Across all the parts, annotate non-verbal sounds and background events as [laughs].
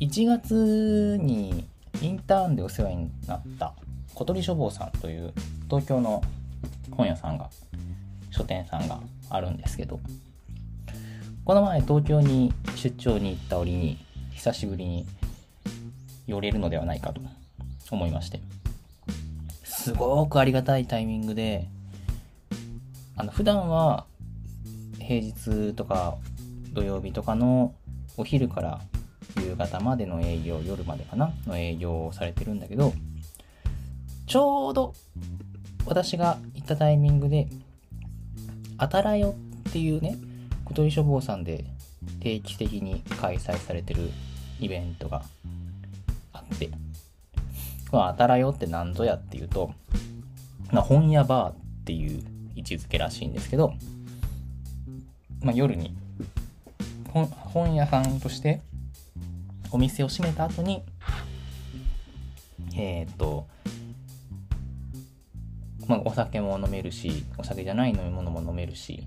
1月にインターンでお世話になった小鳥書房さんという東京の本屋さんが書店さんがあるんですけどこの前東京に出張に行った折に久しぶりに寄れるのではないかと思いましてすごくありがたいタイミングであの普段は平日とか土曜日とかのお昼から夕方までの営業夜までかなの営業をされてるんだけどちょうど私が行ったタイミングであたらよっていうね小鳥書房さんで定期的に開催されてるイベントがあってこのあたらよって何ぞやっていうと、まあ、本屋バーっていう位置づけらしいんですけど、まあ、夜に本屋さんとしてお店を閉めた後にえっ、とまあ、お酒も飲めるしお酒じゃない飲み物も飲めるし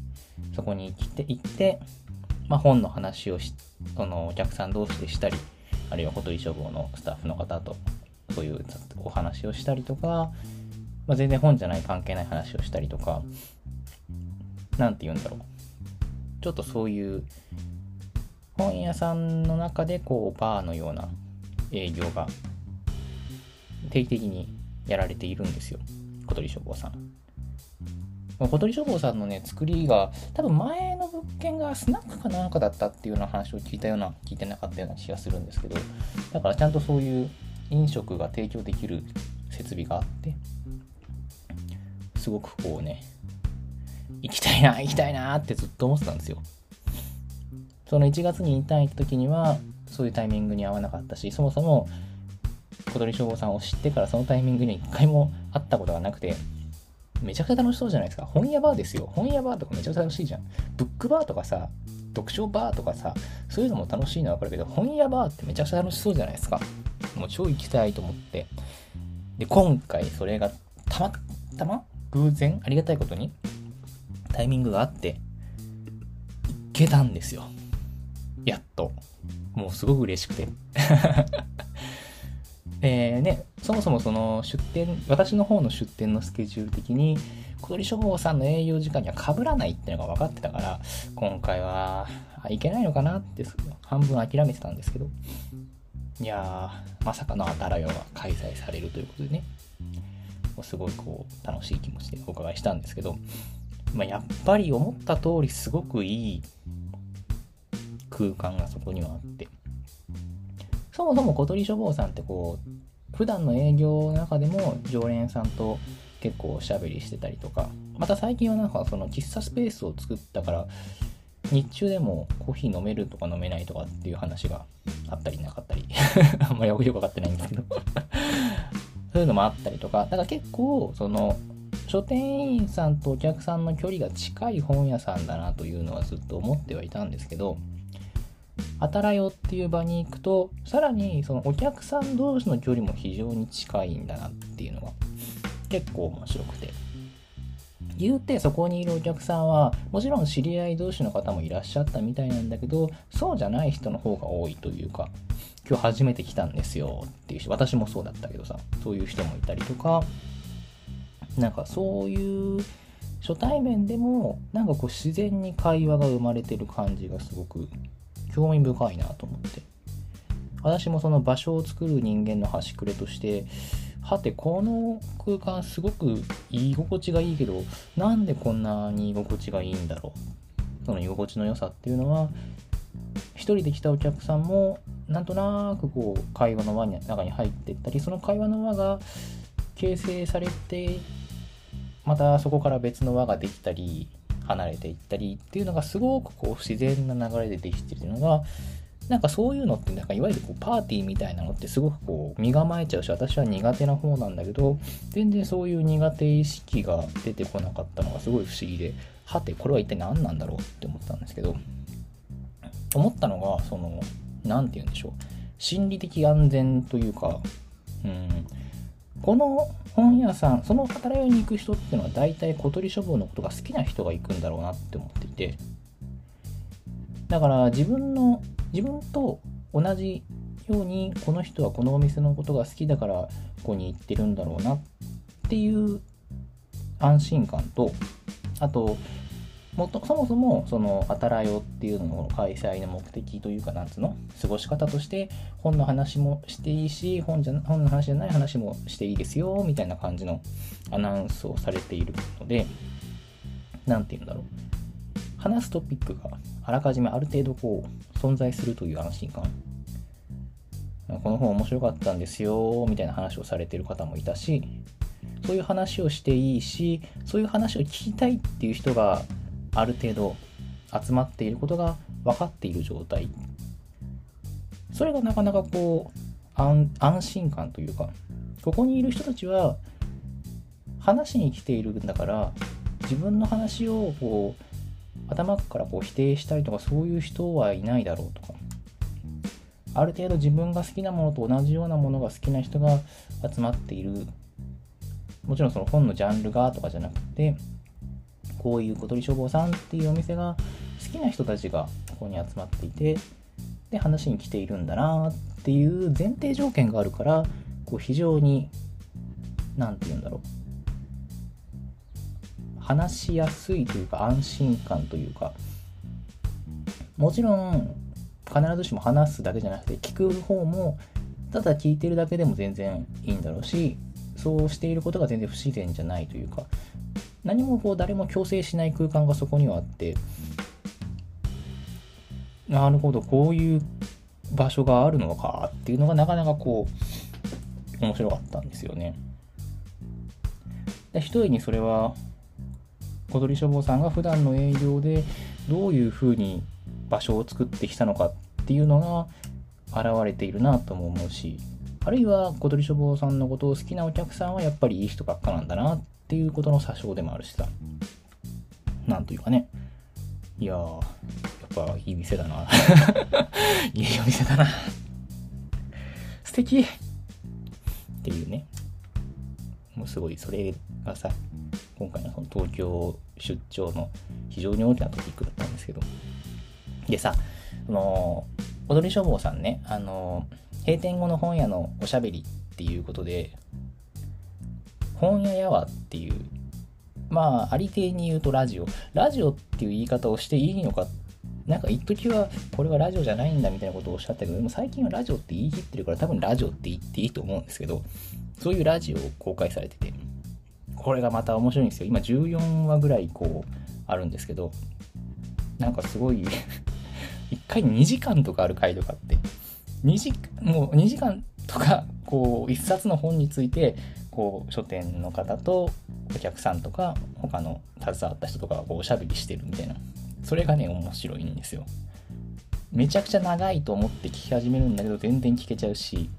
そこに行って行って、まあ、本の話をしそのお客さん同士でしたりあるいは小鳥書房のスタッフの方とそういうお話をしたりとか、まあ、全然本じゃない関係ない話をしたりとか何て言うんだろう。ちょっとそういう本屋さんの中でこうバーのような営業が定期的にやられているんですよ小鳥書房さん。小鳥書房さんのね、作りが、多分前の物件がスナックかなんかだったっていうような話を聞いたような、聞いてなかったような気がするんですけど、だからちゃんとそういう飲食が提供できる設備があって、すごくこうね、行きたいな、行きたいなってずっと思ってたんですよ。その1月にインターン行った時には、そういうタイミングに合わなかったし、そもそも小鳥消防さんを知ってからそのタイミングに一回も会ったことがなくて、めちゃくちゃ楽しそうじゃないですか。本屋バーですよ。本屋バーとかめちゃくちゃ楽しいじゃん。ブックバーとかさ、読書バーとかさ、そういうのも楽しいのはわかるけど、本屋バーってめちゃくちゃ楽しそうじゃないですか。もう超行きたいと思って。で、今回それがたまたま偶然ありがたいことにタイミングがあって、行けたんですよ。やっと。もうすごく嬉しくて。[laughs] え、ね、そもそもその出店、私の方の出店のスケジュール的に、小鳥書房さんの営業時間には被らないっていうのが分かってたから、今回は、いけないのかなって半分諦めてたんですけど、いやー、まさかのあたらよが開催されるということでね、すごいこう、楽しい気持ちでお伺いしたんですけど、まあ、やっぱり思った通りすごくいい空間がそこにはあって、そもそも小鳥書房さんってこう普段の営業の中でも常連さんと結構おしゃべりしてたりとかまた最近はなんかその喫茶スペースを作ったから日中でもコーヒー飲めるとか飲めないとかっていう話があったりなかったり。[laughs] あんまりよく分かってないんですけど。そういうのもあったりとか。だから結構その書店員さんとお客さんの距離が近い本屋さんだなというのはずっと思ってはいたんですけどあたらよっていう場に行くとさらにそのお客さん同士の距離も非常に近いんだなっていうのが結構面白くて。言うてそこにいるお客さんはもちろん知り合い同士の方もいらっしゃったみたいなんだけどそうじゃない人の方が多いというか今日初めて来たんですよっていう人私もそうだったけどさそういう人もいたりとかなんかそういう初対面でもなんかこう自然に会話が生まれてる感じがすごく興味深いなと思って。私もその場所を作る人間の端くれとしてはてこの空間すごく居心地がいいけどなんでこんなに居心地がいいんだろう。その居心地の良さっていうのは一人で来たお客さんもなんとなくこう会話の輪の中に入っていったりその会話の輪が形成されてまたそこから別の輪ができたり離れていったりっていうのがすごくこう自然な流れでできてるのがなんかそういうのってなんかいわゆるこうパーティーみたいなのってすごくこう身構えちゃうし私は苦手な方なんだけど全然そういう苦手意識が出てこなかったのがすごい不思議ではてこれは一体何なんだろうって思ったんですけど思ったのがその何て言うんでしょう心理的安全というかうんこの本屋さんその働きに行く人っていうのは大体小鳥書房のことが好きな人が行くんだろうなって思っていてだから自分の自分と同じようにこの人はこのお店のことが好きだからここに行ってるんだろうなっていう安心感とあともとそもそもその「あたらよ」っていうのの開催の目的というかなんつうの？過ごし方として本の話もしていいし本じゃ本の話じゃない話もしていいですよみたいな感じのアナウンスをされているので何て言うんだろう。話すトピックがあらかじめある程度こう存在するという安心感。この本面白かったんですよみたいな話をされてる方もいたしそういう話をしていいしそういう話を聞きたいっていう人がある程度集まっていることが分かっている状態。それがなかなかこう安心感というかここにいる人たちは話に来ているんだから自分の話をこう頭からこう否定したりとかそういう人はいないだろうとか。ある程度自分が好きなものと同じようなものが好きな人が集まっている。もちろんその本のジャンルがとかじゃなくてこういう小鳥消防さんっていうお店が好きな人たちがここに集まっていてで話に来ているんだなっていう前提条件があるからこう非常に何て言うんだろう。話しやすいというか安心感というかもちろん必ずしも話すだけじゃなくて聞く方もただ聞いてるだけでも全然いいんだろうしそうしていることが全然不自然じゃないというか何もこう誰も強制しない空間がそこにはあってなるほどこういう場所があるのかっていうのがなかなかこう面白かったんですよね。で一重にそれは小鳥消防さんが普段の営業でどういうふうに場所を作ってきたのかっていうのが現れているなとも思うしあるいは小鳥消防さんのことを好きなお客さんはやっぱりいい人ばっかなんだなっっていうことの詐称でもあるしさ。なんというかね。いやーやっぱいい店だな。[laughs] いいお店だな。素敵。っていうね。もうすごいそれがさ今回のその東京出張の非常に大きなトピックだったんですけど。でさその踊り消防さんねあの閉店後の本屋のおしゃべりっていうことで本屋やわっていう、まあ、ありていに言うとラジオ。ラジオっていう言い方をしていいのか、なんか一時はこれはラジオじゃないんだみたいなことをおっしゃったけど、でも最近はラジオって言い切ってるから多分ラジオって言っていいと思うんですけど、そういうラジオを公開されてて、これがまた面白いんですよ。今14話ぐらいこうあるんですけど、なんかすごい [laughs] 1回2時間とかある回とかって、2時もう2時間とかこう1冊の本についてこう書店の方とお客さんとか他の携わった人とかがこうおしゃべりしてるみたいな。それがね面白いんですよ。めちゃくちゃ長いと思って聞き始めるんだけど全然聞けちゃうし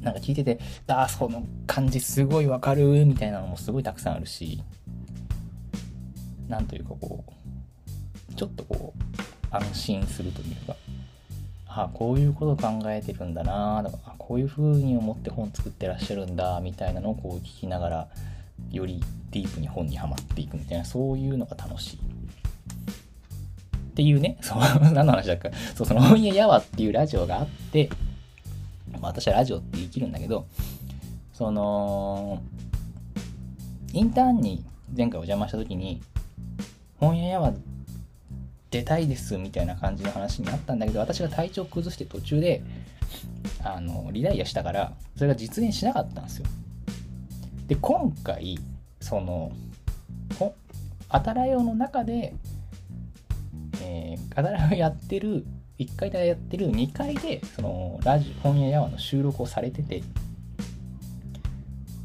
なんか聞いててああその感じすごいわかるみたいなのもすごいたくさんあるしなんというかこうちょっとこう安心するというか。あこういうこと考えてるんだなとかこういう風に思って本作ってらっしゃるんだみたいなのをこう聞きながらよりディープに本にはまっていくみたいなそういうのが楽しい。っていうね、[laughs] そう、何の話だっけ？そう、その本屋やわっていうラジオがあって、まあ、私はラジオって言い切るんだけど、その、インターンに前回お邪魔した時に、本屋やわっ出たいですみたいな感じの話になったんだけど私が体調崩して途中であのリダイアしたからそれが実現しなかったんですよ。で今回そのあたらよの中で、えー、あたらよやってる1階でやってる2階でそのラジ本屋やわの収録をされてて。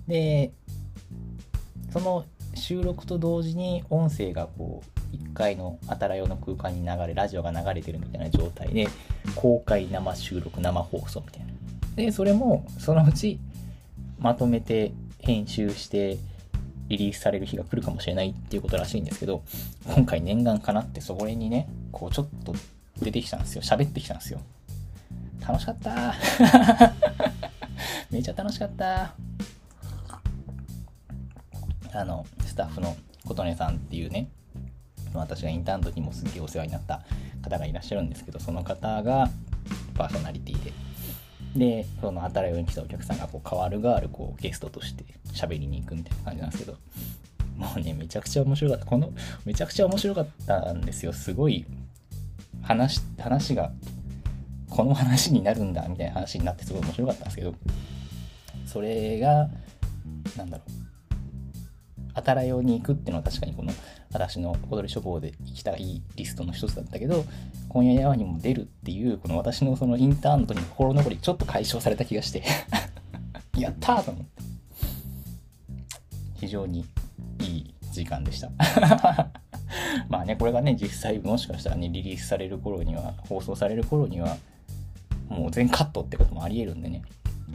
でその収録と同時に音声がこう1階のあたら用の空間に流れ、ラジオが流れてるみたいな状態で、公開生収録、生放送みたいな。で、それもそのうちまとめて編集してリリースされる日が来るかもしれないっていうことらしいんですけど、今回念願かなってそこにね、こうちょっと出てきたんですよ。喋ってきたんですよ。楽しかった [laughs] めちゃ楽しかったあの、スタッフの琴音さんっていうね、私がインターンの時もすっげえお世話になった方がいらっしゃるんですけどその方がパーソナリティで。でその当たるように来たお客さんがこう変わる変わるこうゲストとして喋りに行くみたいな感じなんですけどもうねめちゃくちゃ面白かった。このめちゃくちゃ面白かったんですよ。すごい話話がこの話になるんだみたいな話になってすごい面白かったんですけどそれがなんだろう。あたらように行くっていうのは確かにこの私の踊り処方で行きたいリストの一つだったけど今夜ヤにも出るっていうこの私のそのインターンの時の心残りちょっと解消された気がしてやったーと思って。非常にいい時間でした。[laughs] まあねこれがね実際もしかしたらねリリースされる頃には放送される頃にはもう全カットってこともありえるんでね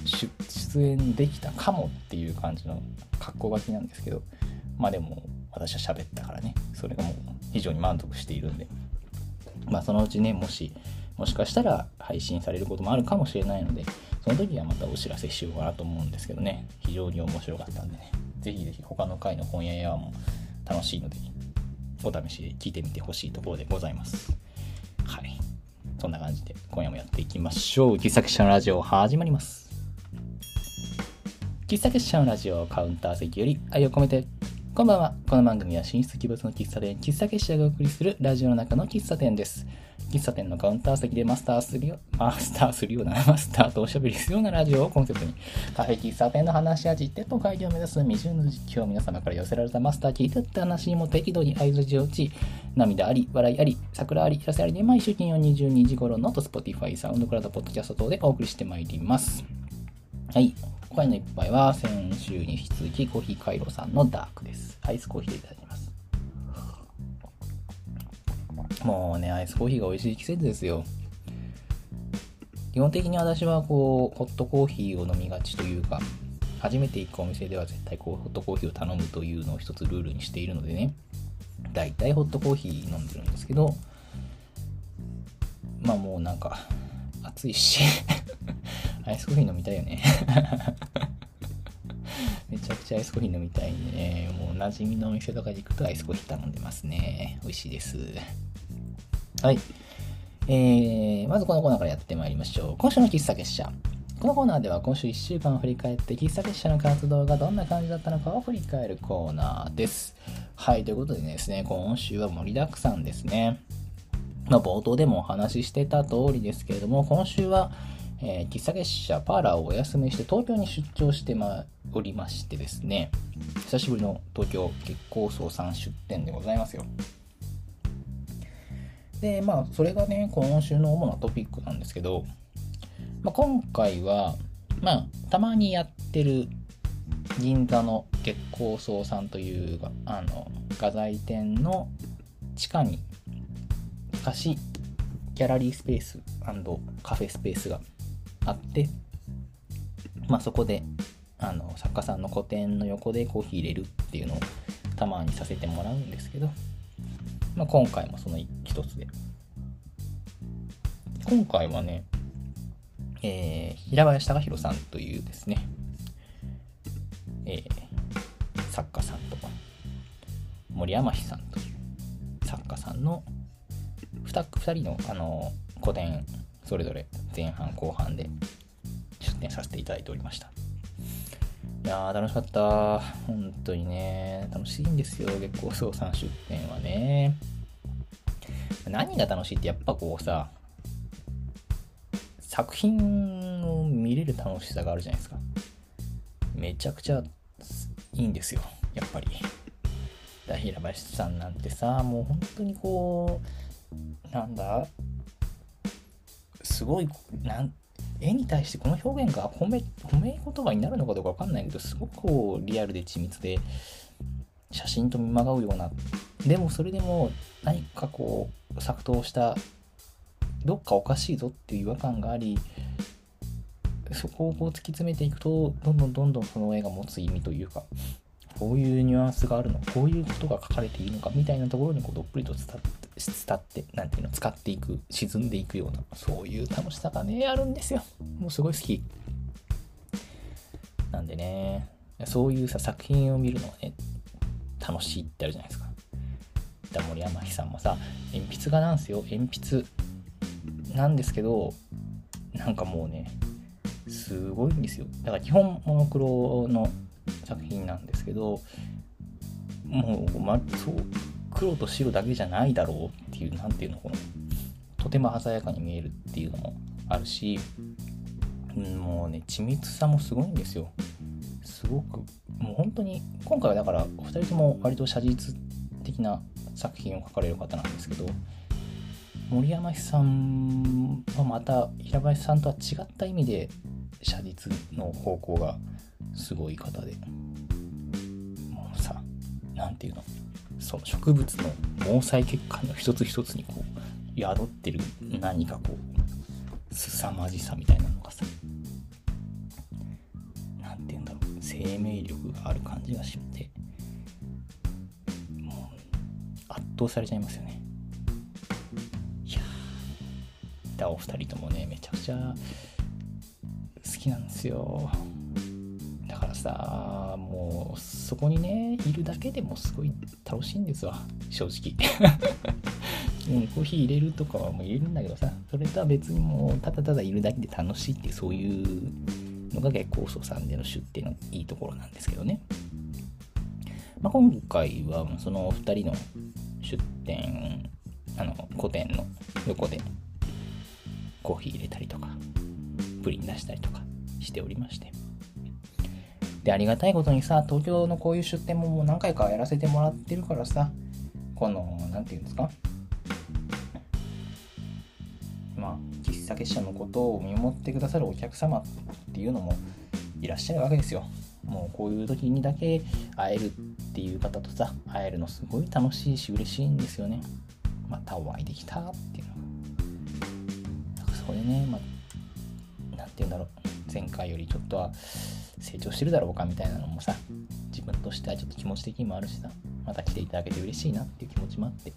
出演できたかもっていう感じの格好書きなんですけどまあでも私は喋ったからね。それがもう非常に満足しているんで。まあそのうちねもしもしかしたら配信されることもあるかもしれないのでその時はまたお知らせしようかなと思うんですけどね。非常に面白かったんでね。ぜひぜひ他の回の本屋やも楽しいのでお試しで聞いてみてほしいところでございます。はい。そんな感じで今夜もやっていきましょう。喫茶結社のラジオ始まります。喫茶結社のラジオカウンター席より愛を込めてこんばんは。この番組は進出鬼没の喫茶店、喫茶結社がお送りするラジオの中の喫茶店です。喫茶店のカウンター席でマスターするよ、マスターするような、マスターとおしゃべりするようなラジオをコンセプトに、カフェ喫茶店の話や実店舗会議を目指す未熟の実況を皆様から寄せられたマスター聞いてった話にも適度に合図を打ち、涙あり、笑いあり、桜あり、らせありで毎週金曜22時頃のと Spotify、サウンドクラウド、ポッドキャスト等でお送りしてまいります。はい。今回の一杯は先週に引き続きコーヒーカイロさんのダークです。アイスコーヒーでいただきます。もうね、アイスコーヒーが美味しい季節ですよ。基本的に私はこう、ホットコーヒーを飲みがちというか、初めて行くお店では絶対こう、ホットコーヒーを頼むというのを一つルールにしているのでね、だいたいホットコーヒー飲んでるんですけど、まあもうなんか、暑いしアイスコーヒー飲みたいよね [laughs] めちゃくちゃアイスコーヒー飲みたいね、もう馴染みのお店とかに行くとアイスコーヒー頼んでますね。美味しいです。はい。えー、まずこのコーナーからやってまいりましょう。今週の喫茶結社。このコーナーでは今週1週間を振り返って喫茶結社の活動がどんな感じだったのかを振り返るコーナーです。はい、ということでですね、今週は盛りだくさんですね。まあ、冒頭でもお話ししてた通りですけれども、今週は、えー、喫茶結社パーラーをお休みして東京に出張してまおりましてですね、久しぶりの東京月光荘さん出店でございますよ。で、まあ、それがね、今週の主なトピックなんですけど、まあ、今回は、まあ、たまにやってる銀座の月光荘さんというあの画材店の地下に貸しギャラリースペースカフェスペースがあって、まあ、そこであの作家さんの個展の横でコーヒー入れるっていうのをたまにさせてもらうんですけど、まあ、今回もその一つで。今回はね、えー、平林隆弘さんというですね、えー、作家さんとか森山氏さんという作家さんの 2, 2人のあの個展それぞれ前半後半で出展させていただいておりました。いやー楽しかった。本当にね楽しいんですよ。月光荘さん出展はね。何が楽しいってやっぱこうさ作品を見れる楽しさがあるじゃないですか。めちゃくちゃいいんですよやっぱり。平林さんなんてさもう本当にこうなんだすごいなん絵に対してこの表現が褒め褒め言葉になるのかどうかわかんないけどすごくこうリアルで緻密で写真と見まがうような。でもそれでも何かこう作刀したどっかおかしいぞっていう違和感がありそこをこう突き詰めていくとどんどんどんどんその絵が持つ意味というかこういうニュアンスがあるのこういうことが書かれているのかみたいなところにこうどっぷりと伝って伝って、なんていうの、使っていく、沈んでいくような、そういう楽しさがね、あるんですよ。もうすごい好き。なんでね、そういうさ、作品を見るのはね、楽しいってあるじゃないですか。だ森山さんもさ、鉛筆画なんですよ。鉛筆なんですけど、なんかもうね、すごいんですよ。だから基本モノクロの作品なんですけど、もう、ま、そう、黒と白だけじゃないだろうっていう、なんていうの、この、とても鮮やかに見えるっていうのもあるし、もうね、緻密さもすごいんですよ。すごく、もう本当に、今回はだから、お二人とも割と写実的な作品を描かれる方なんですけど、森山さんはまた平林さんとは違った意味で写実の方向がすごい方でもうさ何て言うのその植物の毛細血管の一つ一つにこう宿ってる何かこう凄まじさみたいなのがさ何て言うんだろう生命力がある感じがしてもう圧倒されちゃいますよね。いやー。お二人ともねめちゃくちゃ好きなんですよだからさもうそこにねいるだけでもすごい楽しいんですわ。正直。[laughs] うん、コーヒー入れるとかはもう入れるんだけどさそれとは別にもうただただいるだけで楽しいっていうそういうのが月光荘さんでの出店のいいところなんですけどね、まあ、今回はそのお二人の出店あの個展の横でコーヒー入れたりとかプリン出したりとかしておりまして。でありがたいことにさ東京のこういう出店ももう何回かやらせてもらってるからさこの何て言うんですか？まあ喫茶結社のことを見守ってくださるお客様っていうのもいらっしゃるわけですよ。もうこういう時にだけ会えるっていう方とさ会えるのすごい楽しいし嬉しいんですよね。またお会いできたっていうのなんかそれね、まあ、ていうんだろう。前回よりちょっとは成長してるだろうかみたいなのもさ自分としてはちょっと気持ち的にもあるしさまた来ていただけて嬉しいなっていう気持ちもあって。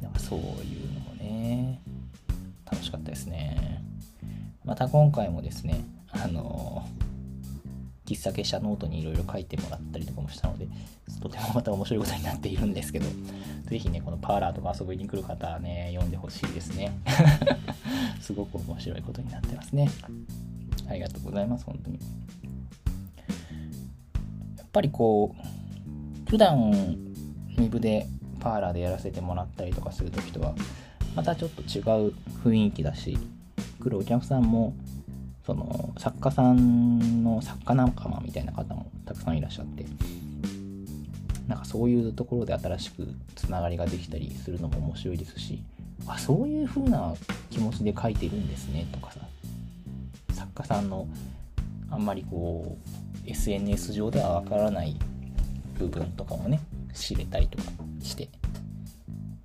なんかそういうのもね楽しかったですね。また今回もですねあの喫茶結社ノートにいろいろ書いてもらったりとかもしたのでとてもまた面白いことになっているんですけどぜひねこのパーラーとか遊びに来る方はね読んでほしいですねすごく面白いことになってますね。ありがとうございます、本当に。やっぱりこう、普段2部でパーラーでやらせてもらったりとかするときとは、またちょっと違う雰囲気だし、来るお客さんも、その作家さんの作家仲間みたいな方もたくさんいらっしゃって、なんかそういうところで新しくつながりができたりするのも面白いですし、あそういう風な気持ちで書いてるんですねとかさ作家さんのあんまりこう SNS 上ではわからない部分とかもね知れたりとかして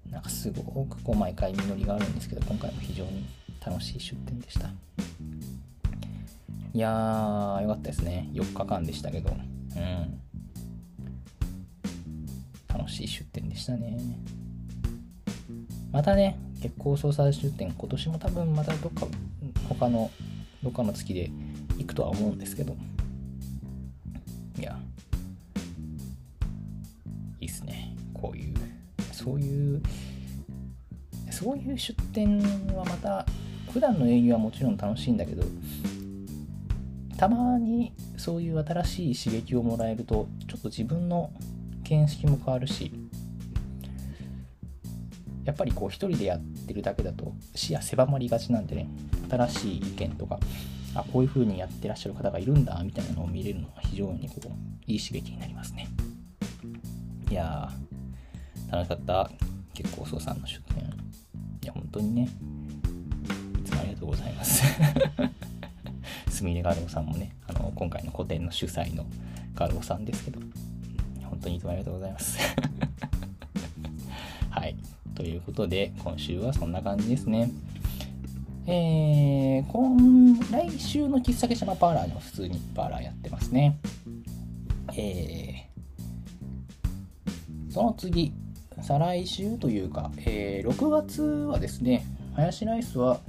なんかすごくこう毎回実りがあるんですけど今回も非常に楽しい出店でした。いやーよかったですね。4日間でしたけど。うん。楽しい出店でしたね。またね月光総裁出店。今年も多分またどっか他のどっかの月で行くとは思うんですけど。いや。いいっすね。こういうそういうそういう出店はまた普段の営業はもちろん楽しいんだけど。たまにそういう新しい刺激をもらえるとちょっと自分の見識も変わるしやっぱりこう一人でやってるだけだと視野狭まりがちなんでね新しい意見とかあこういう風にやってらっしゃる方がいるんだみたいなのを見れるのは非常にこういい刺激になりますね。いやー楽しかった結構総さんの出店いや本当にね。いつもありがとうございます。すみれガルさんもねあの今回の個展の主催のガルさんですけど本当にいつもありがとうございます [laughs] はいということで、今週はそんな感じですね。えー、今、来週の喫茶店島パーラーにも普通にパーラーやってますね。えー、その次、再来週というか、えー、6月はですね、ハヤシライスは、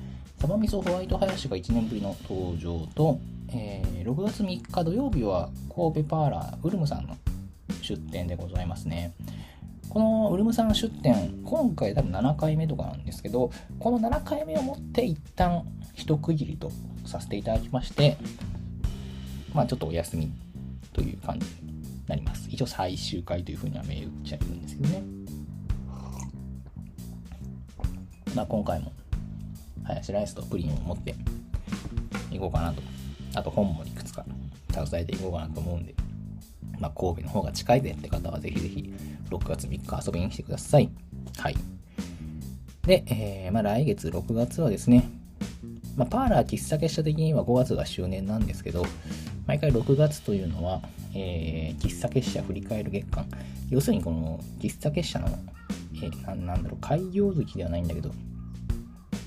サバ味噌ホワイトハヤシが1年ぶりの登場と、えー、6月3日土曜日は神戸パーラーウルムさんの出店でございますね。このウルムさん出店、今回多分7回目とかなんですけど、この7回目をもって一旦一区切りとさせていただきまして、まあちょっとお休みという感じになります。一応最終回というふうには銘打っちゃうんですけどね。まあ今回も、ハヤシライスとプリンを持っていこうかなと。あと本もいくつか携えていこうかなと思うんで、まあ神戸の方が近いぜって方はぜひぜひ6月3日遊びに来てください。はい。で、えー、まあ来月6月はですね、まあ、パーラー喫茶結社的には5月が周年なんですけど、毎回6月というのは、えー、喫茶結社振り返る月間。要するにこの喫茶結社の、えー、なんだろう、開業月ではないんだけど、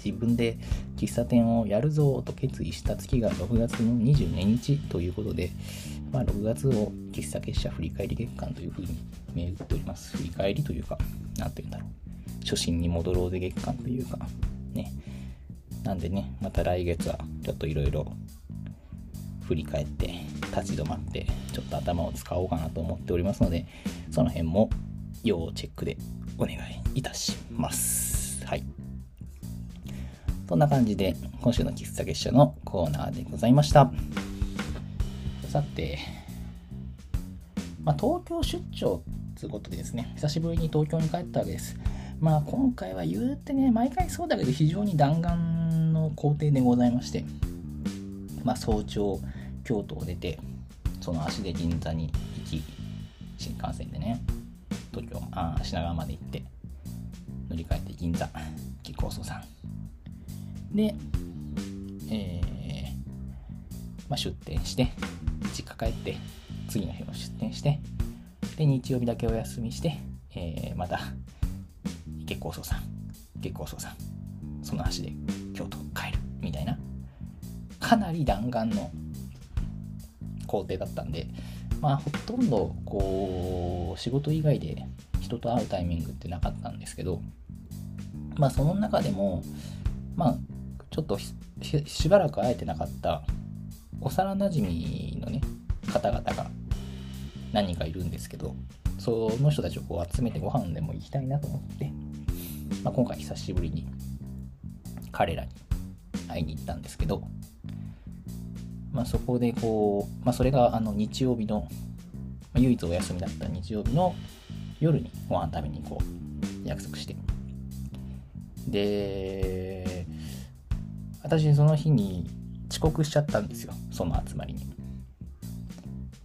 自分で喫茶店をやるぞと決意した月が6月の22日ということで、まあ、6月を喫茶結社振り返り月間というふうに銘打っております。振り返りというか、なんて言うんだろう。初心に戻ろうぜ月間というか、ね。なんでね、また来月はちょっといろいろ振り返って立ち止まってちょっと頭を使おうかなと思っておりますのでその辺も要チェックでお願いいたしますはいそんな感じで今週の喫茶月謝のコーナーでございました。さて、まあ、東京出張ということでですね久しぶりに東京に帰ったわけです。まあ今回は言うてね毎回そうだけど非常に弾丸の工程でございましてまあ、早朝京都を出てその足で銀座に行き新幹線でね東京あ品川まで行って乗り換えて銀座木構想さんで、えーまあ、出店して実家帰って次の日も出店してで日曜日だけお休みして、えー、また月光荘さん月光荘さんその足で京都帰るみたいなかなり弾丸の工程だったんで、まあ、ほとんどこう仕事以外で人と会うタイミングってなかったんですけど、まあ、その中でも、まあ、ちょっとしばらく会えてなかった幼なじみのね方々が何人かいるんですけどその人たちをこう集めてご飯でも行きたいなと思って、まあ、今回久しぶりに彼らに会いに行ったんですけどまあ、そこでこう、まあ、それがあの日曜日の、まあ、唯一お休みだった日曜日の夜にご飯食べに行こう約束して。で私その日に遅刻しちゃったんですよ。その集まりに。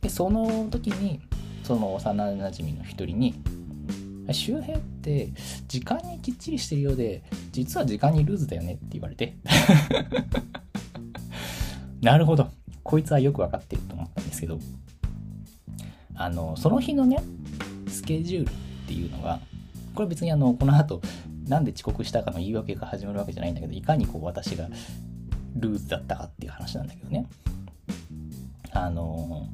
でその時にその幼なじみの一人に周平って時間にきっちりしてるようで実は時間にルーズだよねって言われて。[laughs] なるほど。こいつはよくわかってると思ったんですけど、あの、その日のね、スケジュールっていうのが、これ別にあの、この後、なんで遅刻したかの言い訳が始まるわけじゃないんだけど、いかにこう私がルーズだったかっていう話なんだけどね。あの、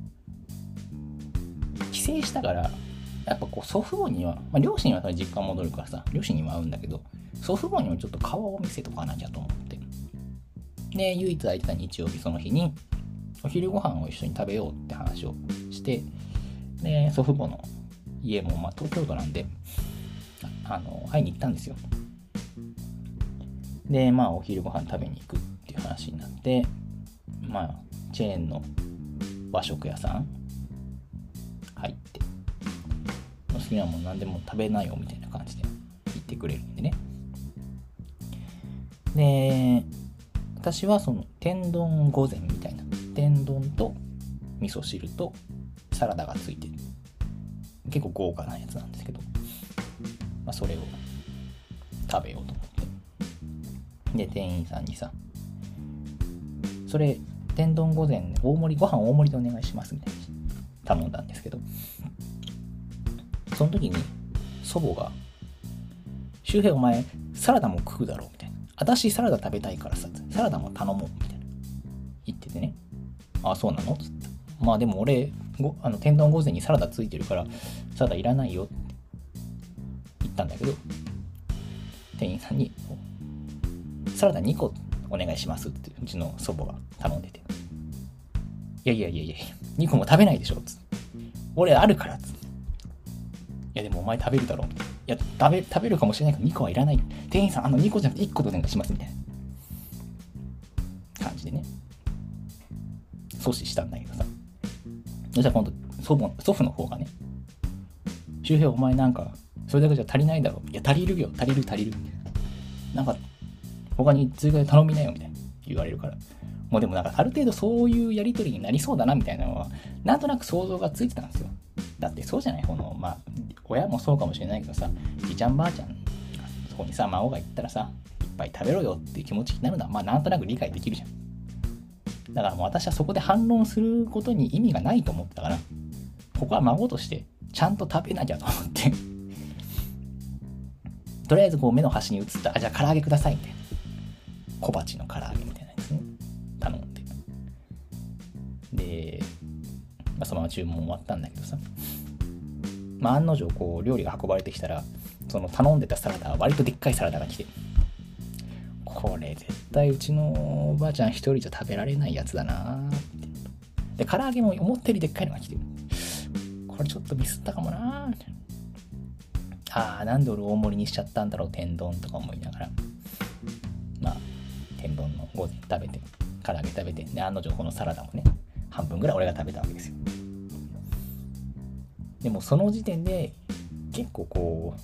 帰省したから、やっぱこう祖父母には、まあ、両親は実家戻るからさ、両親にも会うんだけど、祖父母にもちょっと顔を見せとかなきゃと思って。で、唯一空いてた日曜日その日に、お昼ご飯を一緒に食べようって話をしてで祖父母の家もまあ東京都なんであの会いに行ったんですよ。でまあお昼ご飯食べに行くっていう話になってまあチェーンの和食屋さん入って好きなもん何でも食べなよみたいな感じで言ってくれるんでね。で私はその天丼御膳みたいな天丼と味噌汁とサラダがついてる。結構豪華なやつなんですけど、まあ、それを食べようと思って。で店員さんにさそれ天丼御膳大盛りご飯大盛りでお願いしますみたいな頼んだんですけど。その時に祖母が「周平お前サラダも食うだろ」うみたいな「私サラダ食べたいからさサラダも頼もう」みたいな。言っててねああ、そうなの？つって。まあでも俺、ごあの天丼御膳にサラダついてるから、サラダいらないよってったんだけど、店員さんに、サラダ2個お願いしますってうちの祖母が頼んでて。いやいやいやいや、2個も食べないでしょつって。俺あるからつって。いやでもお前食べるだろう。いや、食べ、食べるかもしれないけど2個はいらない。店員さん、あの2個じゃなくて1個でお願いしますみたいな感じでね。阻止したんだけどさ。そしたら今度祖母、祖父の方がね、周平お前なんか、それだけじゃ足りないだろう。いや、足りるよ。足りる足りる。なんか、他に追加で頼みなよみたいな言われるから。もうでもなんかある程度そういうやりとりになりそうだなみたいなのは、なんとなく想像がついてたんですよ。だってそうじゃない？この、まあ、親もそうかもしれないけどさ、じいちゃんばあちゃんそこにさ、孫が行ったらさ、いっぱい食べろよっていう気持ちになるのは、まあなんとなく理解できるじゃん。だからもう私はそこで反論することに意味がないと思ったから、ここは孫としてちゃんと食べなきゃと思ってとりあえずこう目の端に映った、あ、じゃあ唐揚げくださいみたいな。小鉢の唐揚げみたいなやつね。頼んで。で、まあ、そのまま注文終わったんだけどさ。まあ、案の定こう料理が運ばれてきたら、その頼んでたサラダは割とでっかいサラダが来て、これ絶対うちのおばあちゃん一人じゃ食べられないやつだなって。で、唐揚げも思ったよりでっかいのが来て、これちょっとミスったかもなみたいな。ああ、なんで俺大盛りにしちゃったんだろう、天丼とか思いながら。まあ、天丼の午前食べて、唐揚げ食べて、で、案の定このサラダもね、半分ぐらい俺が食べたわけですよ。でもその時点で、結構こ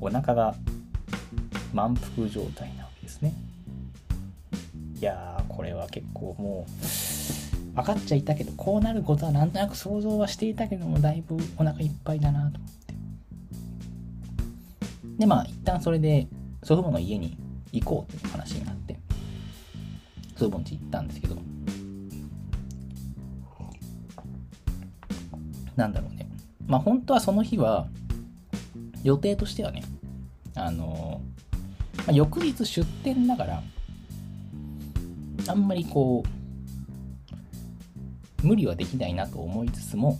う、お腹が満腹状態なわけですね。いやー、これは結構もう、分かっちゃいたけど、こうなることはなんとなく想像はしていたけども、だいぶお腹いっぱいだなと。で、まあ、一旦それで祖父母の家に行こうっていう話になって、祖父母の家行ったんですけど、なんだろうね。まあ、本当はその日は、予定としてはね、あの、まあ、翌日出店だから、あんまりこう、無理はできないなと思いつつも、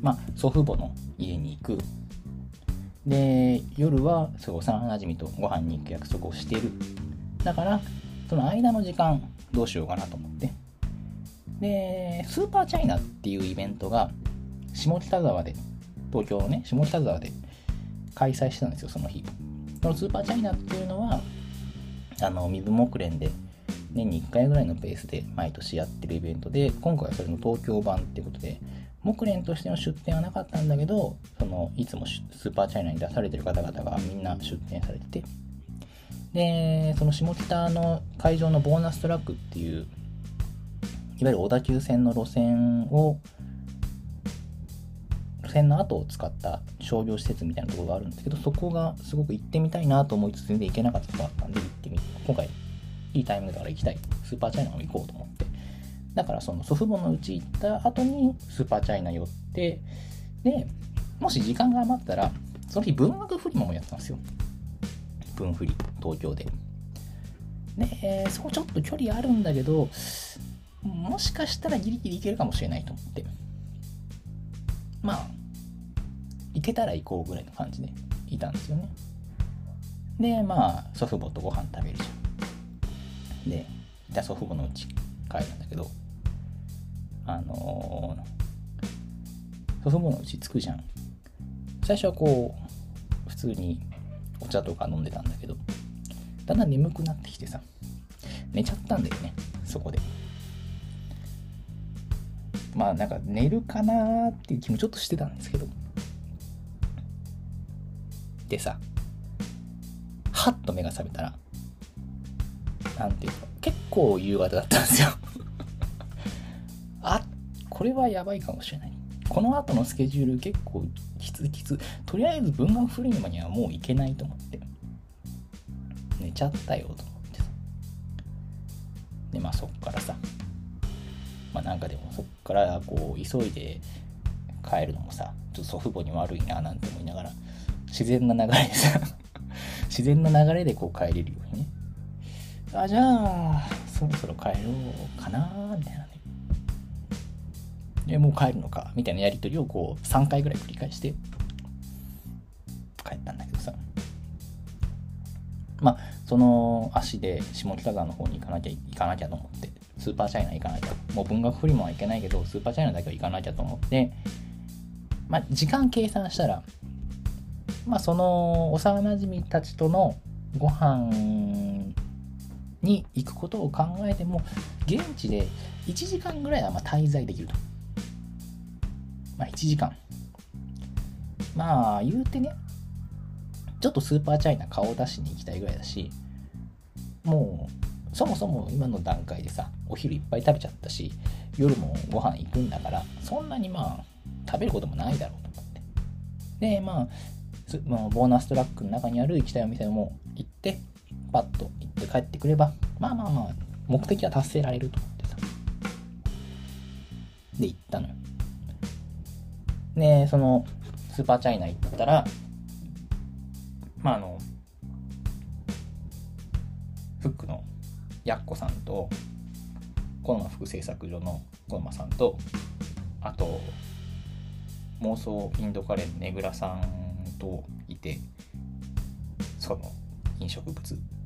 まあ、祖父母の家に行くで夜は幼なじみとご飯に行く約束をしてる。だからその間の時間どうしようかなと思って。でスーパーチャイナっていうイベントが下北沢で東京のね下北沢で開催してたんですよその日。そのスーパーチャイナっていうのはあの水木蓮で年に1回ぐらいのペースで毎年やってるイベントで今回はそれの東京版ってことで木蓮としての出店はなかったんだけどそのいつもスーパーチャイナに出されてる方々がみんな出店されてて。でその下北の会場のボーナストラックっていういわゆる小田急線の路線を路線の後を使った商業施設みたいなところがあるんですけどそこがすごく行ってみたいなと思いつつ全然行けなかったところだったんで行ってみ今回いいタイミングだから行きたい。スーパーチャイナも行こうと思って。だからその祖父母の家行った後にスーパーチャイナ寄って、で、もし時間が余ったら、その日文学フリマもやってたんですよ。文フリ、東京で。で、そこちょっと距離あるんだけど、もしかしたらギリギリ行けるかもしれないと思って。まあ、行けたら行こうぐらいの感じでいたんですよね。で、まあ、祖父母とご飯食べるじゃん。で、じゃ祖父母の家帰るんだけど、あのー、祖父母のうち着くじゃん。最初はこう、普通にお茶とか飲んでたんだけど、だんだん眠くなってきてさ、寝ちゃったんだよね、そこで。まあなんか寝るかなっていう気もちょっとしてたんですけど。でさ、はっと目が覚めたら、なんていうか、結構夕方だったんですよこれはやばいかもしれない。この後のスケジュール結構きつきつとりあえず文学フリーマにはもう行けないと思って。寝ちゃったよと思ってさ。でまあそっからさ。まあなんかでもそっからこう急いで帰るのもさ。ちょっと祖父母に悪いななんて思いながら。自然な流れでさ。[laughs] 自然な流れでこう帰れるようにね。あじゃあそろそろ帰ろうかなみたいなね。でもう帰るのかみたいなやり取りをこう3回ぐらい繰り返して帰ったんだけどさまあその足で下北沢の方に行かなきゃ行かなきゃと思ってスーパーチャイナ行かなきゃもう文学フリマは行けないけどスーパーチャイナだけは行かなきゃと思ってまあ、時間計算したら、まあ、その幼なじみたちとのご飯に行くことを考えても現地で1時間ぐらいはま滞在できると。まあ、1時間。まあ言うてねちょっとスーパーチャイナ顔出しに行きたいぐらいだしもうそもそも今の段階でさお昼いっぱい食べちゃったし夜もご飯行くんだからそんなにまあ食べることもないだろうと思って。でまあまあ、ボーナストラックの中にある行きたいお店も行ってパッと行って帰ってくればまあまあまあ目的は達成られると思ってさ。で行ったのよ。でそのスーパーチャイナ行ったらまああのフックのやっこさんとコロナ副製作所のコロマさんとあと妄想インドカレーのねぐらさんといてその飲食物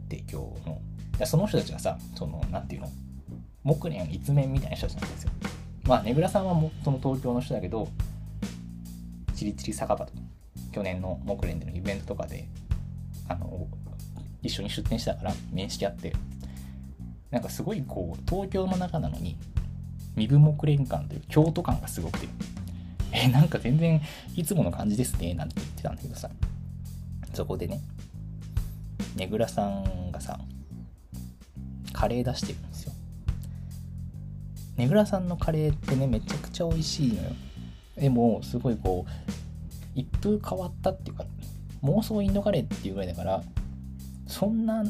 提供のその人たちがさその何て言うの木蓮一面みたいな人たちなんですよ。まあねぐらさんはもその東京の人だけどチリチリ酒場と去年の木蓮でのイベントとかであの一緒に出店したから面識あってなんかすごいこう東京の中なのに身分木蓮感という京都感がすごくてえなんか全然いつもの感じですねなんて言ってたんだけどさ。そこでねねぐらさんがさカレー出してるんですよ。ねぐらさんのカレーってねめちゃくちゃ美味しいのよ。でもすごいこう一風変わったっていうか妄想インドカレーっていうぐらいだからそんな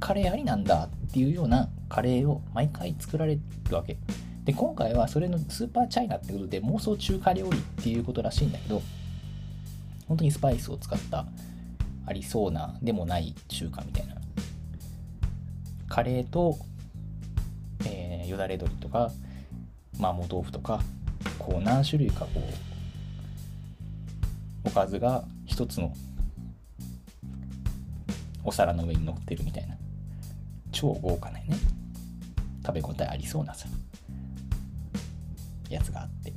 カレーありなんだっていうようなカレーを毎回作られるわけ。で今回はそれのスーパーチャイナってことで妄想中華料理っていうことらしいんだけど本当にスパイスを使ったありそうなでもない中華みたいな。カレーと、えー、よだれ鶏とか麻婆豆腐とかこう何種類かこうおかずが一つのお皿の上に乗ってるみたいな。超豪華なね。食べ応えありそうなさ。やつがあって。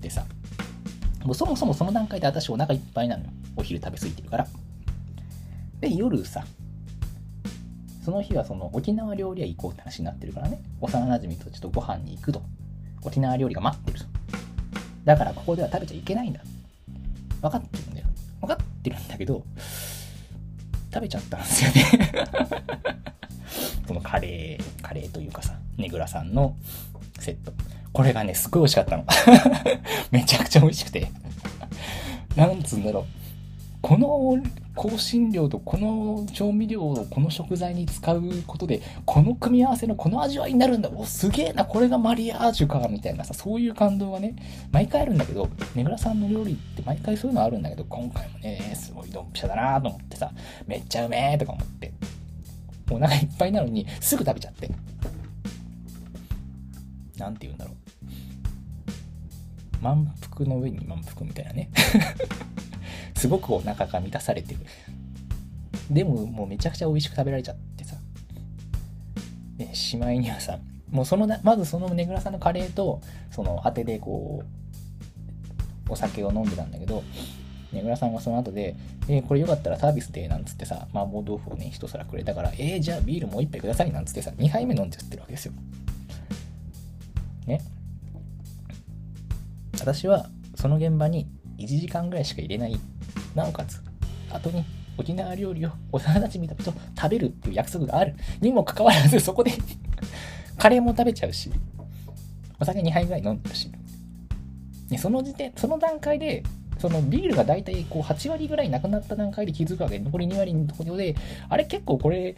でさもうそもそもその段階で私お腹いっぱいなのよ。お昼食べ過ぎてるから。で夜さその日はその沖縄料理屋行こうって話になってるからね。幼なじみとちょっとご飯に行くと。沖縄料理が待ってるだからここでは食べちゃいけないんだ。分かってるんだよ。分かってるんだけど食べちゃったんですよね。[laughs] そのカレーカレーというかさねぐらさんのセット。これがねすっごい美味しかったの。[laughs] めちゃくちゃ美味しくて。なんつうんだろう。この香辛料とこの調味料をこの食材に使うことでこの組み合わせのこの味わいになるんだ。おすげえなこれがマリアージュかみたいな。さそういう感動がね毎回あるんだけどねぐらさんの料理って毎回そういうのあるんだけど今回もねすごいドンピシャだなと思ってさめっちゃうめえとか思って。お腹いっぱいなのにすぐ食べちゃって。何て言うんだろう。満腹の上に満腹みたいなね。[laughs] すごくお腹が満たされてるでももうめちゃくちゃ美味しく食べられちゃってさでしまいにはさもうそのまずそのねぐらさんのカレーとその当てでこうお酒を飲んでたんだけどねぐらさんがその後で、えー、これよかったらサービスで、なんつってさ、麻婆豆腐をね、一皿くれたから、えー、じゃあビールもう一杯ください、なんつってさ、2杯目飲んじゃってるわけですよ。ね。私は、その現場に1時間ぐらいしか入れないなおかつ、後に沖縄料理を幼なじみたと食べるっていう約束があるにもかかわらず、そこで [laughs] カレーも食べちゃうし、お酒2杯ぐらい飲んでるし、ね、その時点、その段階で、そのビールが大体こう8割ぐらいなくなった段階で気づくわけで、残り2割のところで、あれ結構これ、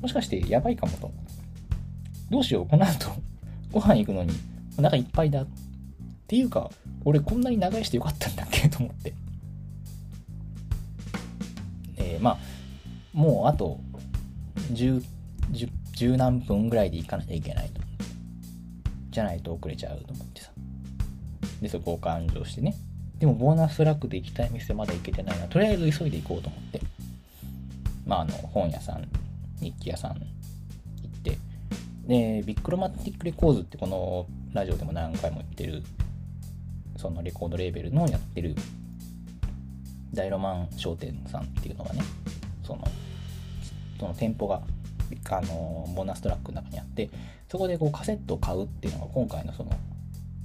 もしかしてやばいかもと。どうしよう、この後、ご飯行くのにお腹いっぱいだ。っていうか、俺こんなに長いしてよかったんだっけと思って。まあ、もうあと10、10、何分ぐらいで行かなきゃいけないと。じゃないと遅れちゃうと思ってさ。で、そこを勘定してね。でも、ボーナストラックで行きたい店まだ行けてないな。とりあえず急いで行こうと思って。まあ、あの、本屋さん、日記屋さん行って。で、 Big Romantic Records ってこのラジオでも何回も言ってるそのレコードレーベルのやってる大ロマン商店さんっていうのがねそのその店舗があのボーナストラックの中にあってそこでこうカセットを買うっていうのが今回のその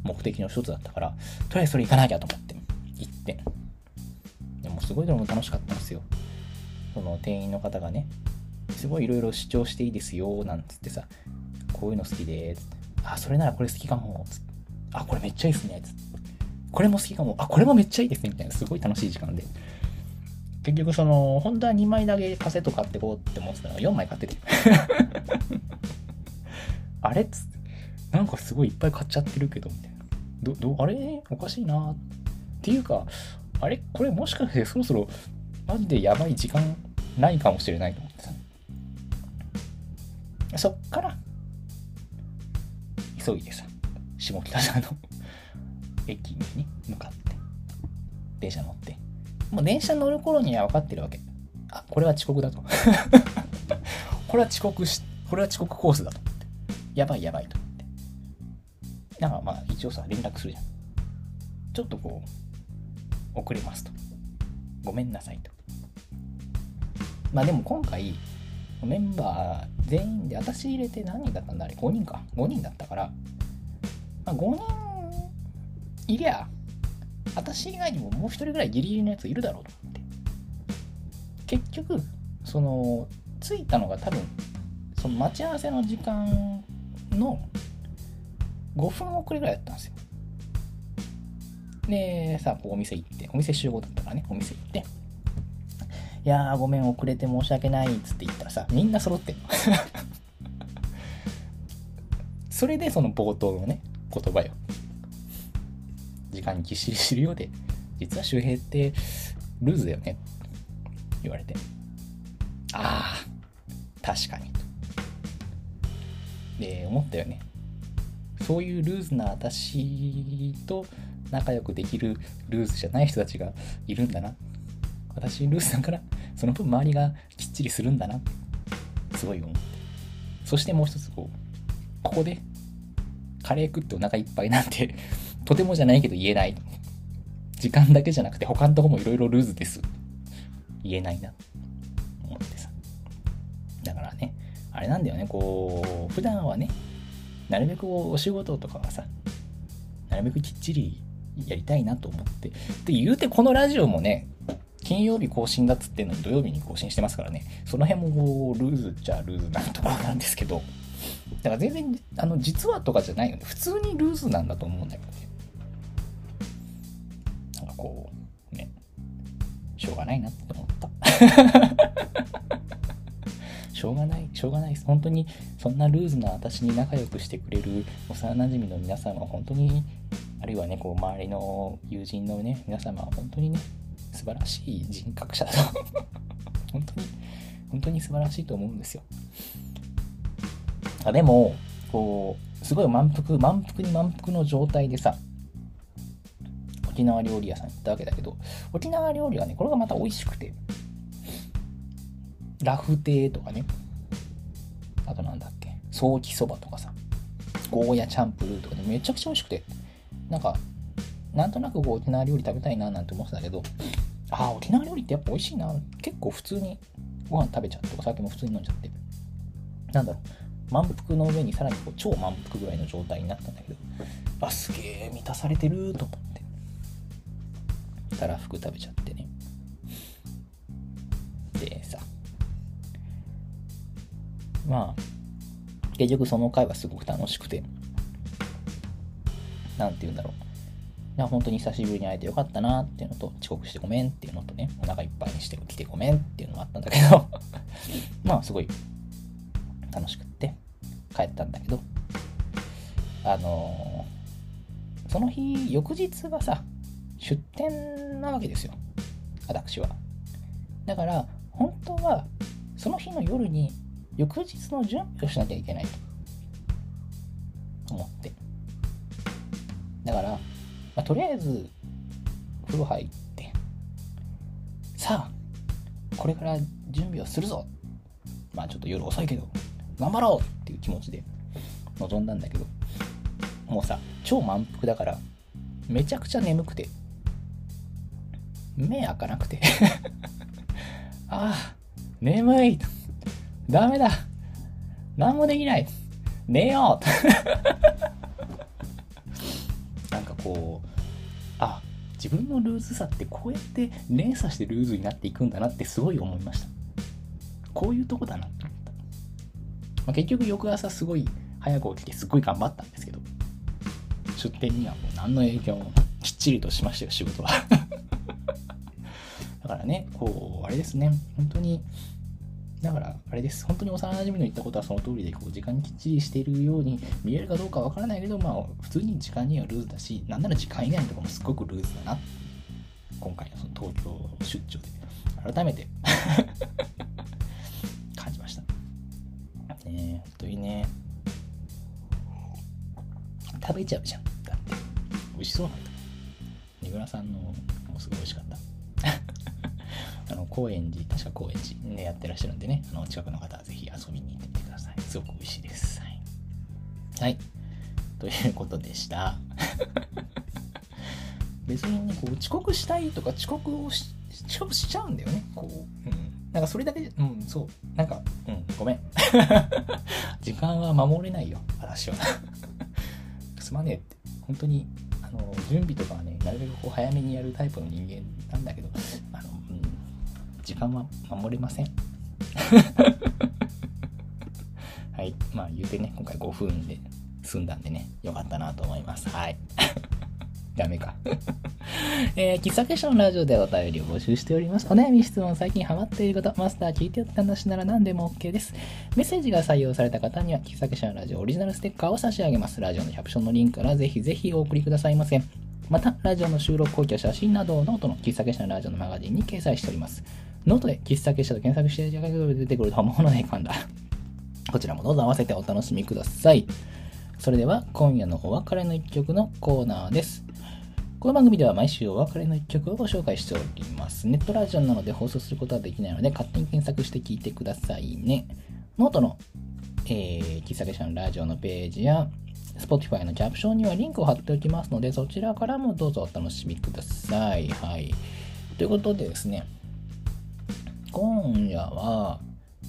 目的の一つだったからとりあえずそれ行かなきゃと思って行って。でもすごいでも楽しかったんですよ。その店員の方がねすごいいろいろ主張していいですよなんつってさこういうの好きでつってあそれならこれ好きかもつってあこれめっちゃいいっすねつって。これも好きかも。あこれもめっちゃいいですね。みたいなすごい楽しい時間で。結局その本当は2枚だけカセット買ってこうって思ってたのが4枚買ってて。[laughs] あれっつって。なんかすごいいっぱい買っちゃってるけどみたいな。どどあれ？おかしいなっていうかあれ？これもしかしてそろそろマジでやばい時間ないかもしれないと思ってさ。そっから急いでさ下北沢の駅に向かって電車乗って。もう電車乗る頃には分かってるわけ。あこれは遅刻だと。[laughs] これは遅刻しこれは遅刻コースだと思って。やばいやばいと思って。なんかまあ一応さ連絡するじゃん。ちょっとこう遅れますと。ごめんなさいと。まあでも今回メンバー全員で私入れて何人だったんだあれ？5人か。5人だったから、まあ、5人いりゃ私以外にももう1人ぐらいギリギリのやついるだろうと思って。結局その着いたのが多分その待ち合わせの時間の5分遅れぐらいだったんですよ。でさあお店行ってお店集合だったからねお店行って。いやーごめん遅れて申し訳ないっつって言ったらさみんな揃ってんの。[laughs] それでその冒頭のね言葉よ。時間にぎっしりしてるようで実は周平ってルーズだよね言われて。ああ確かにで思ったよね。そういうルーズな私と仲良くできるルーズじゃない人たちがいるんだな。私ルースだからその分周りがきっちりするんだな。すごい思って。そしてもう一つこうここでカレー食ってお腹いっぱいなんてとてもじゃないけど言えない。時間だけじゃなくて他のとこもいろいろルーズです。言えないな。思ってさ。だからねあれなんだよね。こう普段はねなるべくお仕事とかはさなるべくきっちりやりたいなと思って。で言うてこのラジオもね金曜日更新だっつってんのに土曜日に更新してますからね、その辺もルーズっちゃルーズなところなんですけど、だから全然、あの、実はとかじゃないよね。普通にルーズなんだと思うんだけどね。かこう、ね、しょうがないなって思った。[laughs] しょうがない、しょうがないです。本当に、そんなルーズな私に仲良くしてくれる幼馴染の皆さんは本当に、あるいはね、こう、周りの友人のね、皆様は本当にね、素晴らしい人格者だと [laughs] 本当に本当に素晴らしいと思うんですよあでもこうすごい満腹満腹に満腹の状態でさ沖縄料理屋さん行ったわけだけど沖縄料理はねこれがまた美味しくて。ラフテーとかね。あとなんだっけ。ソーキそばとかさ。ゴーヤチャンプルーとかね。めちゃくちゃ美味しくて。なんかなんとなくこう沖縄料理食べたいななんて思ってたけどああ、沖縄料理ってやっぱ美味しいな。結構普通にご飯食べちゃって、お酒も普通に飲んじゃって。なんだろう、満腹の上にさらにこう超満腹ぐらいの状態になったんだけど、あ、すげえ満たされてると思って。たらふく食べちゃってね。でさ、まあ、結局その回はすごく楽しくて、なんて言うんだろう。本当に久しぶりに会えてよかったなっていうのと、遅刻してごめんっていうのとね、お腹いっぱいにして来てごめんっていうのがあったんだけど [laughs] まあすごい楽しくって帰ったんだけど、あのー、その日、翌日がさ、出店なわけですよ。私は。だから、本当は、その日の夜に、翌日の準備をしなきゃいけないと思って。だから、まあ、とりあえず風呂入ってさあこれから準備をするぞまあちょっと夜遅いけど頑張ろうっていう気持ちで臨んだんだけどもうさ超満腹だからめちゃくちゃ眠くて、目開かなくて。[laughs] ああ、眠い。ダメだ。何もできない。寝よう。[laughs] なんかこう、あ、自分のルーズさってこうやって連鎖してルーズになっていくんだなってすごい思いました。こういうとこだな。って思った。まあ、結局翌朝すごい早く起きてすごい頑張ったんですけど、出店にはもう何の影響もきっちりとしましたよ、仕事は。だからね、こう、あれですね、本当に、だから、あれです。本当に幼馴染の言ったことはその通りで、こう、時間きっちりしているように見えるかどうかわからないけど、まあ、普通に時間にはルーズだし、なんなら時間以外のところもすごくルーズだな。今回のその東京出張で、改めて [laughs] 感じました。ね、本当にね、食べちゃうじゃん。だって、美味しそうなんだ。三浦さんのもすごい美味しかった。あの、高円寺、確か高円寺でやってらっしゃるんでね、あの、近くの方はぜひ遊びに行ってみてください。すごく美味しいです。はい。はい。ということでした。[laughs] 別にね、こう、遅刻したいとか遅刻をし、遅刻しちゃうんだよね。こう、うん。なんかそれだけ、うん、そう。なんか、うん、ごめん。[laughs] 時間は守れないよ、私は。[laughs] すまねえって。本当に、あの、準備とかはね、なるべくこう早めにやるタイプの人間なんだけど、あの、うん時間は守れません。[laughs] はい。まあ言うてね、今回5分で済んだんでね、よかったなと思います。はい。[laughs] ダメか。[laughs] えー、喫茶結社のラジオでお便りを募集しております。お悩み質問、最近ハマっていること、マスター聞いてよって話なら何でも OK です。メッセージが採用された方には、喫茶結社のラジオオリジナルステッカーを差し上げます。ラジオのキャプションのリンクからぜひぜひお送りくださいませ。また、ラジオの収録後記や写真などをノートの喫茶結社のラジオのマガジンに掲載しております。ノートで喫茶結社と検索していただければ出てくると思うので、今度はこちらもどうぞ合わせてお楽しみください。それでは、今夜のお別れの一曲のコーナーです。この番組では毎週お別れの一曲をご紹介しております。ネットラジオなので放送することはできないので、勝手に検索して聞いてくださいね。ノートの、えー、喫茶結社のラジオのページや、Spotify のキャプションにはリンクを貼っておきますので、そちらからもどうぞお楽しみください。はい。ということでですね、今夜は、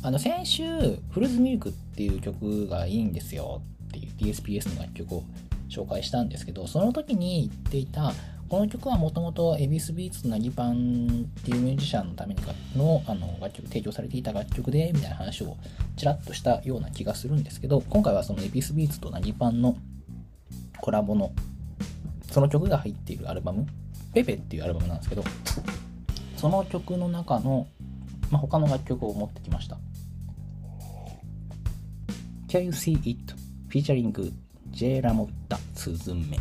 あの、先週、フルーツミルクっていう曲がいいんですよっていう DSPS の楽曲を紹介したんですけど、その時に言っていた、この曲はもともとエビスビーツとナギパンっていうミュージシャンのためにのあの楽曲、提供されていた楽曲で、みたいな話をちらっとしたような気がするんですけど、今回はそのエビスビーツとナギパンのコラボの、その曲が入っているアルバム、ペペっていうアルバムなんですけど、その曲の中のまあ、他の楽曲を持ってきました。Can You See It? featuring J. ラモッタスズメ。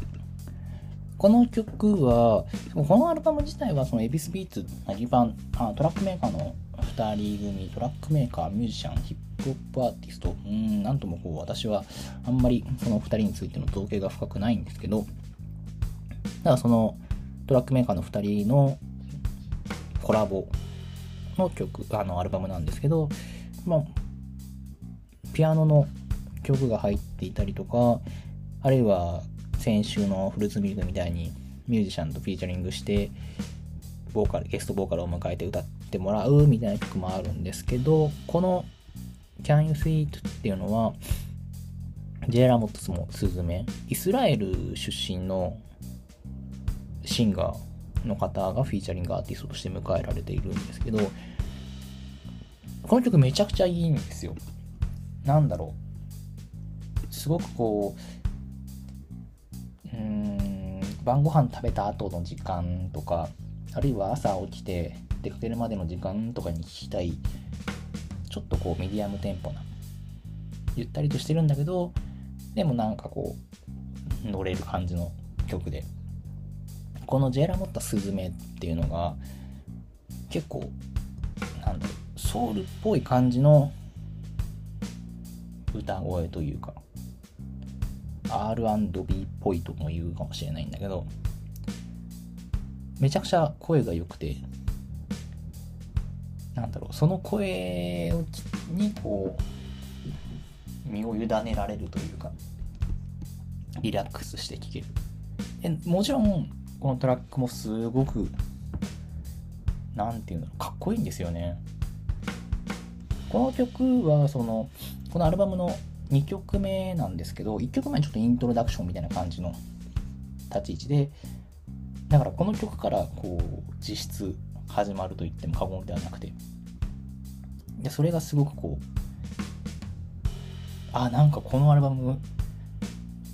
この曲は、このアルバム自体はそのエビスビーツ、ナギパン、あトラックメーカーの2人組、トラックメーカー、ミュージシャン、ヒップホップアーティスト、うん、なんともこう、私はあんまりその2人についての造詣が深くないんですけど、だからそのトラックメーカーの2人のコラボの曲、あの、アルバムなんですけど、まあ、ピアノの曲が入っていたりとか、あるいは先週のフルーツミルクみたいにミュージシャンとフィーチャリングして、ボーカル、ゲストボーカルを迎えて歌ってもらうみたいな曲もあるんですけど、この Can You See It っていうのは、ジェラモットスもスズメ、イスラエル出身のシンガーの方がフィーチャリングアーティストとして迎えられているんですけど、この曲めちゃくちゃいいんですよ。なんだろう。すごくこう、うん、晩ご飯食べた後の時間とか、あるいは朝起きて出かけるまでの時間とかに聞きたい、ちょっとこうミディアムテンポな、ゆったりとしてるんだけど、でもなんかこう、乗れる感じの曲で、このジェラモッタスズメっていうのが結構なんだろうソウルっぽい感じの歌声というか R&B っぽいとも言うかもしれないんだけどめちゃくちゃ声が良くてなんだろうその声にこう身を委ねられるというかリラックスして聴ける。えもちろんこのトラックもすごく何て言うのかっこいいんですよね。この曲はそのこのアルバムの2曲目なんですけど1曲目はちょっとイントロダクションみたいな感じの立ち位置でだからこの曲からこう実質始まると言っても過言ではなくてでそれがすごくこうあなんかこのアルバム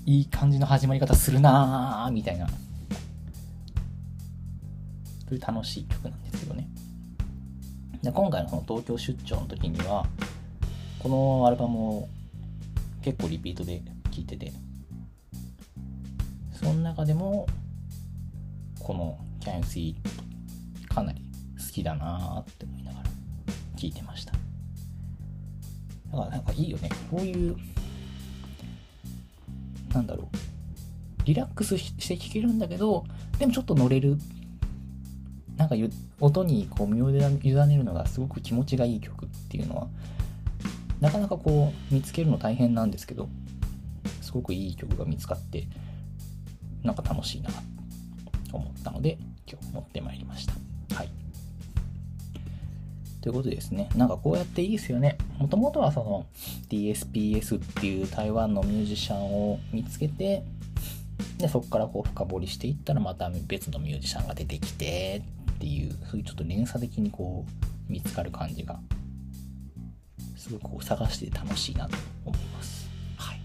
いい感じの始まり方するなーみたいなそういう楽しい曲なんですけどね。で今回のその東京出張の時にはこのアルバムを結構リピートで聴いててその中でもこの Can You See It かなり好きだなって思いながら聴いてました。だからなんかいいよね。こういうなんだろう。リラックスして聴けるんだけどでもちょっと乗れるなんか音にこう身を委ねるのがすごく気持ちがいい曲っていうのはなかなかこう見つけるの大変なんですけどすごくいい曲が見つかってなんか楽しいなと思ったので今日持ってまいりました。はい。ということでですねなんかこうやっていいですよね。もともとはその DSPS っていう台湾のミュージシャンを見つけてでそこからこう深掘りしていったらまた別のミュージシャンが出てきてっていうそういうちょっと連鎖的にこう見つかる感じがすごくこう探して楽しいなと思います。はい。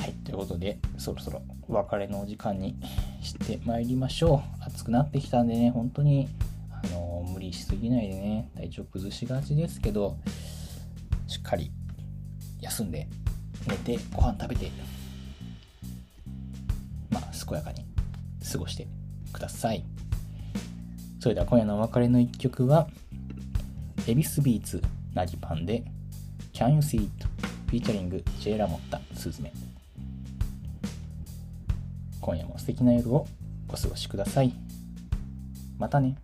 はい、ということで、そろそろお別れのお時間にしてまいりましょう。暑くなってきたんでね、本当に、あの無理しすぎないでね、体調崩しがちですけど、しっかり休んで、寝て、ご飯食べて、まあ、健やかに過ごしてください。それでは今夜のお別れの一曲は、エビスビーツなぎパンで Can You See It? featuring J ラモッタスズメ。今夜も素敵な夜をお過ごしください。またね。